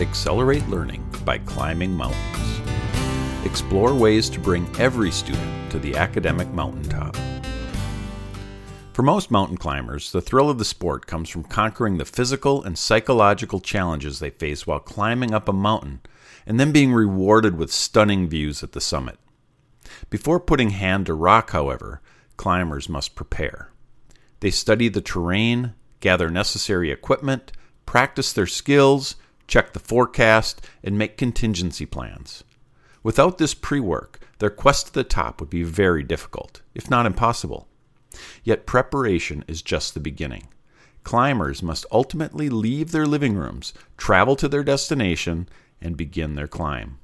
Accelerate learning by climbing mountains. Explore ways to bring every student to the academic mountaintop. For most mountain climbers, the thrill of the sport comes from conquering the physical and psychological challenges they face while climbing up a mountain and then being rewarded with stunning views at the summit. Before putting hand to rock, however, climbers must prepare. They study the terrain, gather necessary equipment, practice their skills, check the forecast, and make contingency plans. Without this pre work, their quest to the top would be very difficult, if not impossible. Yet preparation is just the beginning. Climbers must ultimately leave their living rooms, travel to their destination, and begin their climb.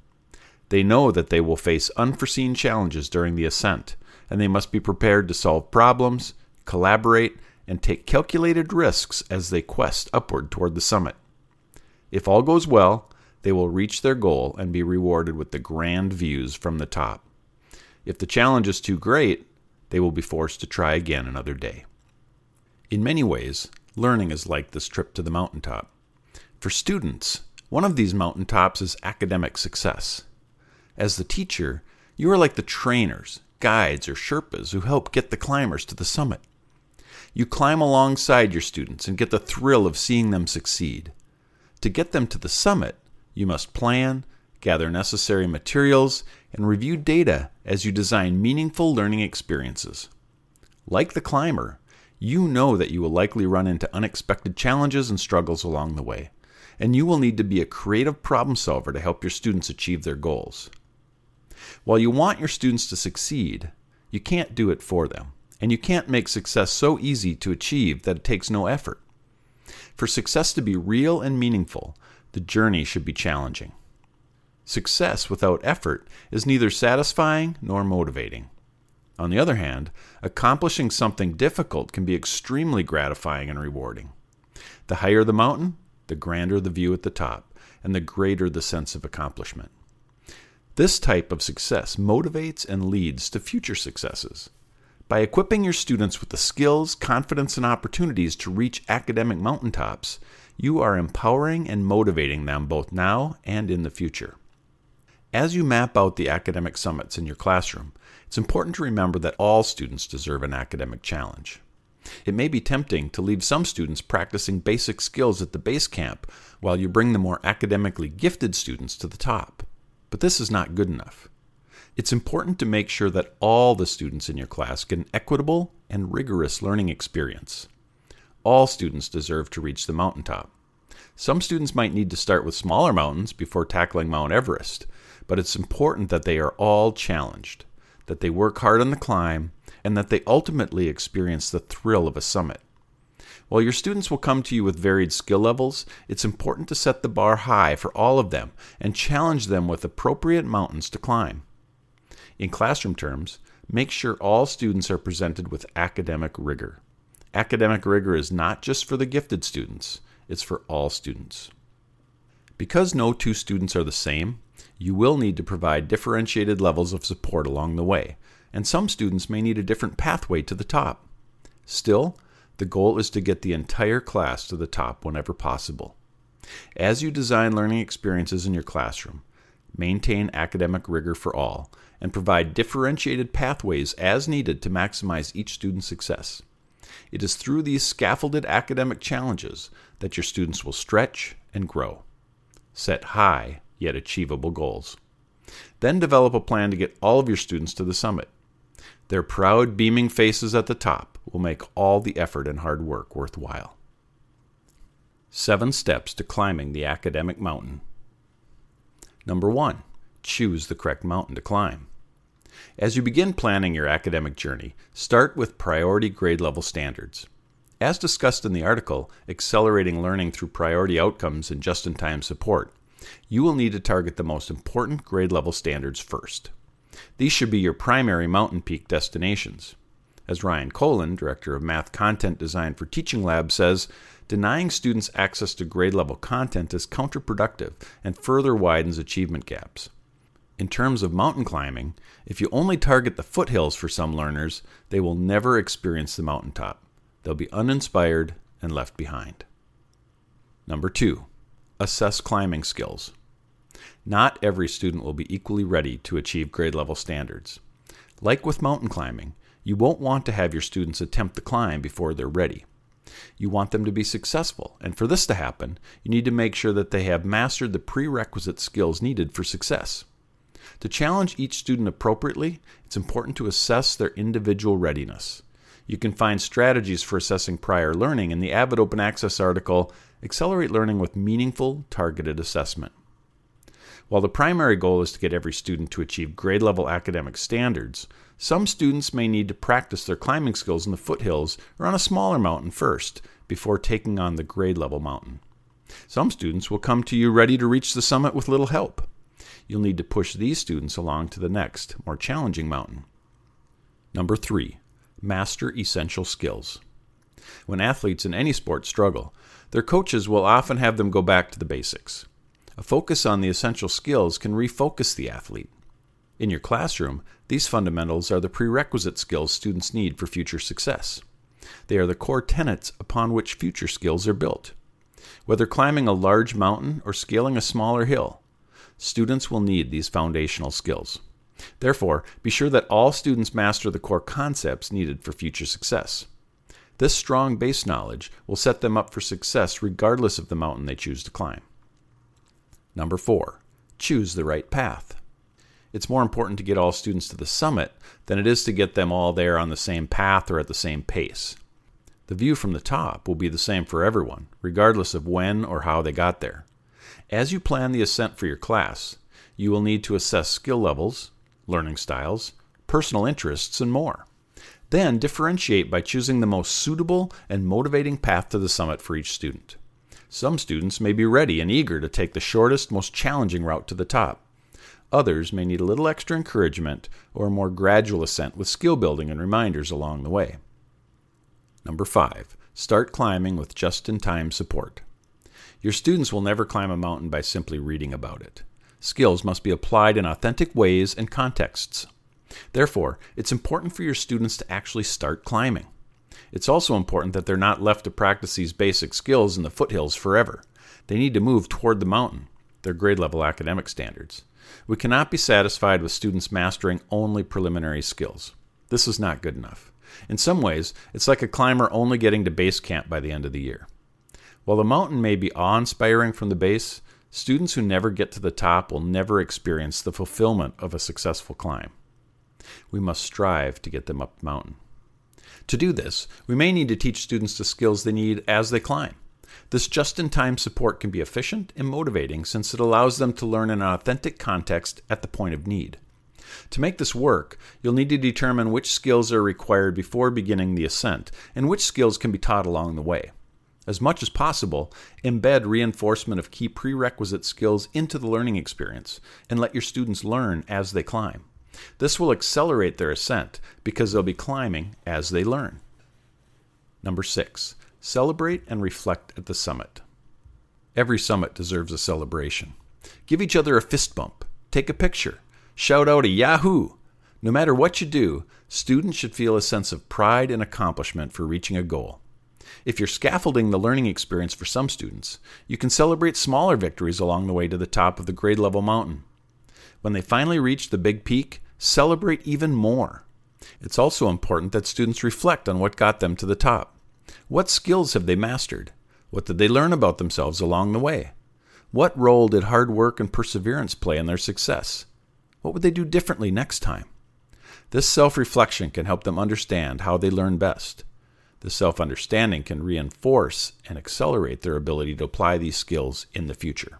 They know that they will face unforeseen challenges during the ascent, and they must be prepared to solve problems, collaborate, and take calculated risks as they quest upward toward the summit. If all goes well, they will reach their goal and be rewarded with the grand views from the top. If the challenge is too great, they will be forced to try again another day. In many ways, learning is like this trip to the mountaintop. For students, one of these mountaintops is academic success. As the teacher, you are like the trainers, guides, or Sherpas who help get the climbers to the summit. You climb alongside your students and get the thrill of seeing them succeed. To get them to the summit, you must plan, gather necessary materials, and review data as you design meaningful learning experiences. Like the climber, you know that you will likely run into unexpected challenges and struggles along the way, and you will need to be a creative problem solver to help your students achieve their goals. While you want your students to succeed, you can't do it for them, and you can't make success so easy to achieve that it takes no effort. For success to be real and meaningful, the journey should be challenging. Success without effort is neither satisfying nor motivating. On the other hand, accomplishing something difficult can be extremely gratifying and rewarding. The higher the mountain, the grander the view at the top, and the greater the sense of accomplishment. This type of success motivates and leads to future successes. By equipping your students with the skills, confidence, and opportunities to reach academic mountaintops, you are empowering and motivating them both now and in the future. As you map out the academic summits in your classroom, it's important to remember that all students deserve an academic challenge. It may be tempting to leave some students practicing basic skills at the base camp while you bring the more academically gifted students to the top. But this is not good enough. It's important to make sure that all the students in your class get an equitable and rigorous learning experience. All students deserve to reach the mountaintop. Some students might need to start with smaller mountains before tackling Mount Everest, but it's important that they are all challenged, that they work hard on the climb, and that they ultimately experience the thrill of a summit. While your students will come to you with varied skill levels, it's important to set the bar high for all of them and challenge them with appropriate mountains to climb. In classroom terms, make sure all students are presented with academic rigor. Academic rigor is not just for the gifted students, it's for all students. Because no two students are the same, you will need to provide differentiated levels of support along the way, and some students may need a different pathway to the top. Still, the goal is to get the entire class to the top whenever possible. As you design learning experiences in your classroom, maintain academic rigor for all, and provide differentiated pathways as needed to maximize each student's success. It is through these scaffolded academic challenges that your students will stretch and grow. Set high yet achievable goals. Then develop a plan to get all of your students to the summit. Their proud, beaming faces at the top will make all the effort and hard work worthwhile. Seven steps to climbing the academic mountain. Number one, choose the correct mountain to climb. As you begin planning your academic journey, start with priority grade level standards. As discussed in the article, Accelerating Learning Through Priority Outcomes and Just in Time Support, you will need to target the most important grade level standards first. These should be your primary mountain peak destinations. As Ryan Kolen, Director of Math Content Design for Teaching Lab, says, denying students access to grade level content is counterproductive and further widens achievement gaps. In terms of mountain climbing, if you only target the foothills for some learners, they will never experience the mountaintop. They'll be uninspired and left behind. Number two, Assess climbing skills. Not every student will be equally ready to achieve grade level standards. Like with mountain climbing, you won't want to have your students attempt the climb before they're ready. You want them to be successful, and for this to happen, you need to make sure that they have mastered the prerequisite skills needed for success. To challenge each student appropriately, it's important to assess their individual readiness. You can find strategies for assessing prior learning in the Avid Open Access article, Accelerate Learning with Meaningful Targeted Assessment. While the primary goal is to get every student to achieve grade level academic standards, some students may need to practice their climbing skills in the foothills or on a smaller mountain first before taking on the grade level mountain. Some students will come to you ready to reach the summit with little help. You'll need to push these students along to the next, more challenging mountain. Number three, master essential skills. When athletes in any sport struggle, their coaches will often have them go back to the basics. A focus on the essential skills can refocus the athlete. In your classroom, these fundamentals are the prerequisite skills students need for future success. They are the core tenets upon which future skills are built. Whether climbing a large mountain or scaling a smaller hill, students will need these foundational skills. Therefore, be sure that all students master the core concepts needed for future success. This strong base knowledge will set them up for success regardless of the mountain they choose to climb. Number four, choose the right path. It's more important to get all students to the summit than it is to get them all there on the same path or at the same pace. The view from the top will be the same for everyone, regardless of when or how they got there. As you plan the ascent for your class, you will need to assess skill levels, learning styles, personal interests, and more. Then differentiate by choosing the most suitable and motivating path to the summit for each student. Some students may be ready and eager to take the shortest, most challenging route to the top. Others may need a little extra encouragement or a more gradual ascent with skill building and reminders along the way. Number five, start climbing with just in time support. Your students will never climb a mountain by simply reading about it. Skills must be applied in authentic ways and contexts. Therefore, it's important for your students to actually start climbing. It's also important that they're not left to practice these basic skills in the foothills forever. They need to move toward the mountain, their grade level academic standards. We cannot be satisfied with students mastering only preliminary skills. This is not good enough. In some ways, it's like a climber only getting to base camp by the end of the year. While the mountain may be awe inspiring from the base, students who never get to the top will never experience the fulfillment of a successful climb. We must strive to get them up the mountain. To do this, we may need to teach students the skills they need as they climb. This just in time support can be efficient and motivating since it allows them to learn in an authentic context at the point of need. To make this work, you'll need to determine which skills are required before beginning the ascent and which skills can be taught along the way. As much as possible, embed reinforcement of key prerequisite skills into the learning experience and let your students learn as they climb. This will accelerate their ascent because they'll be climbing as they learn. Number six, celebrate and reflect at the summit. Every summit deserves a celebration. Give each other a fist bump, take a picture, shout out a Yahoo! No matter what you do, students should feel a sense of pride and accomplishment for reaching a goal. If you're scaffolding the learning experience for some students, you can celebrate smaller victories along the way to the top of the grade level mountain. When they finally reach the big peak, celebrate even more. It's also important that students reflect on what got them to the top. What skills have they mastered? What did they learn about themselves along the way? What role did hard work and perseverance play in their success? What would they do differently next time? This self reflection can help them understand how they learn best. This self understanding can reinforce and accelerate their ability to apply these skills in the future.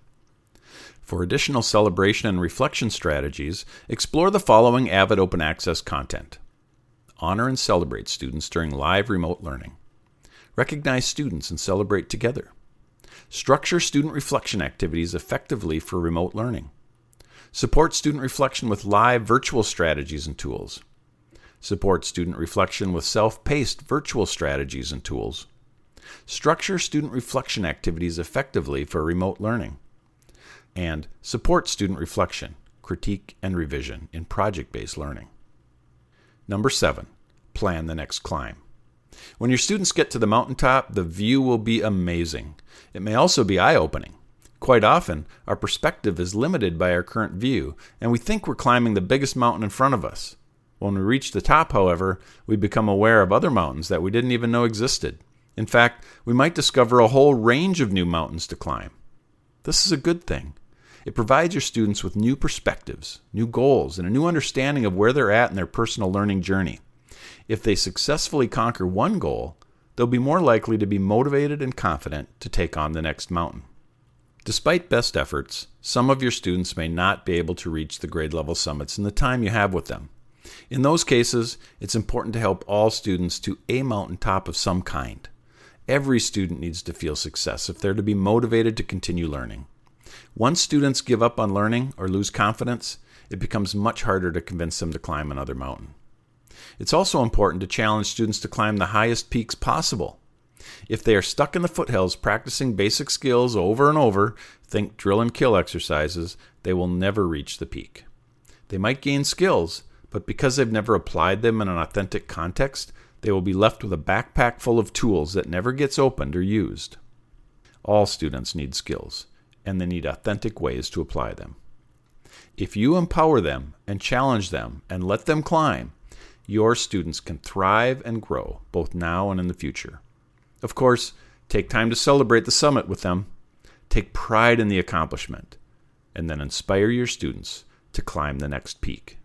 For additional celebration and reflection strategies, explore the following Avid Open Access content. Honor and celebrate students during live remote learning. Recognize students and celebrate together. Structure student reflection activities effectively for remote learning. Support student reflection with live virtual strategies and tools. Support student reflection with self paced virtual strategies and tools. Structure student reflection activities effectively for remote learning and support student reflection, critique, and revision in project based learning. Number seven, plan the next climb. When your students get to the mountaintop, the view will be amazing. It may also be eye opening. quite often, our perspective is limited by our current view, and we think we're climbing the biggest mountain in front of us. When we reach the top, however, we become aware of other mountains that we didn't even know existed. In fact, we might discover a whole range of new mountains to climb. This is a good thing. It provides your students with new perspectives, new goals, and a new understanding of where they're at in their personal learning journey. If they successfully conquer one goal, they'll be more likely to be motivated and confident to take on the next mountain. Despite best efforts, some of your students may not be able to reach the grade level summits in the time you have with them. In those cases, it's important to help all students to a mountaintop of some kind. Every student needs to feel success if they're to be motivated to continue learning. Once students give up on learning or lose confidence, it becomes much harder to convince them to climb another mountain. It's also important to challenge students to climb the highest peaks possible. If they are stuck in the foothills practicing basic skills over and over, think drill and kill exercises, they will never reach the peak. They might gain skills, but because they've never applied them in an authentic context, they will be left with a backpack full of tools that never gets opened or used. All students need skills and they need authentic ways to apply them. If you empower them and challenge them and let them climb, your students can thrive and grow both now and in the future. Of course, take time to celebrate the summit with them, take pride in the accomplishment, and then inspire your students to climb the next peak.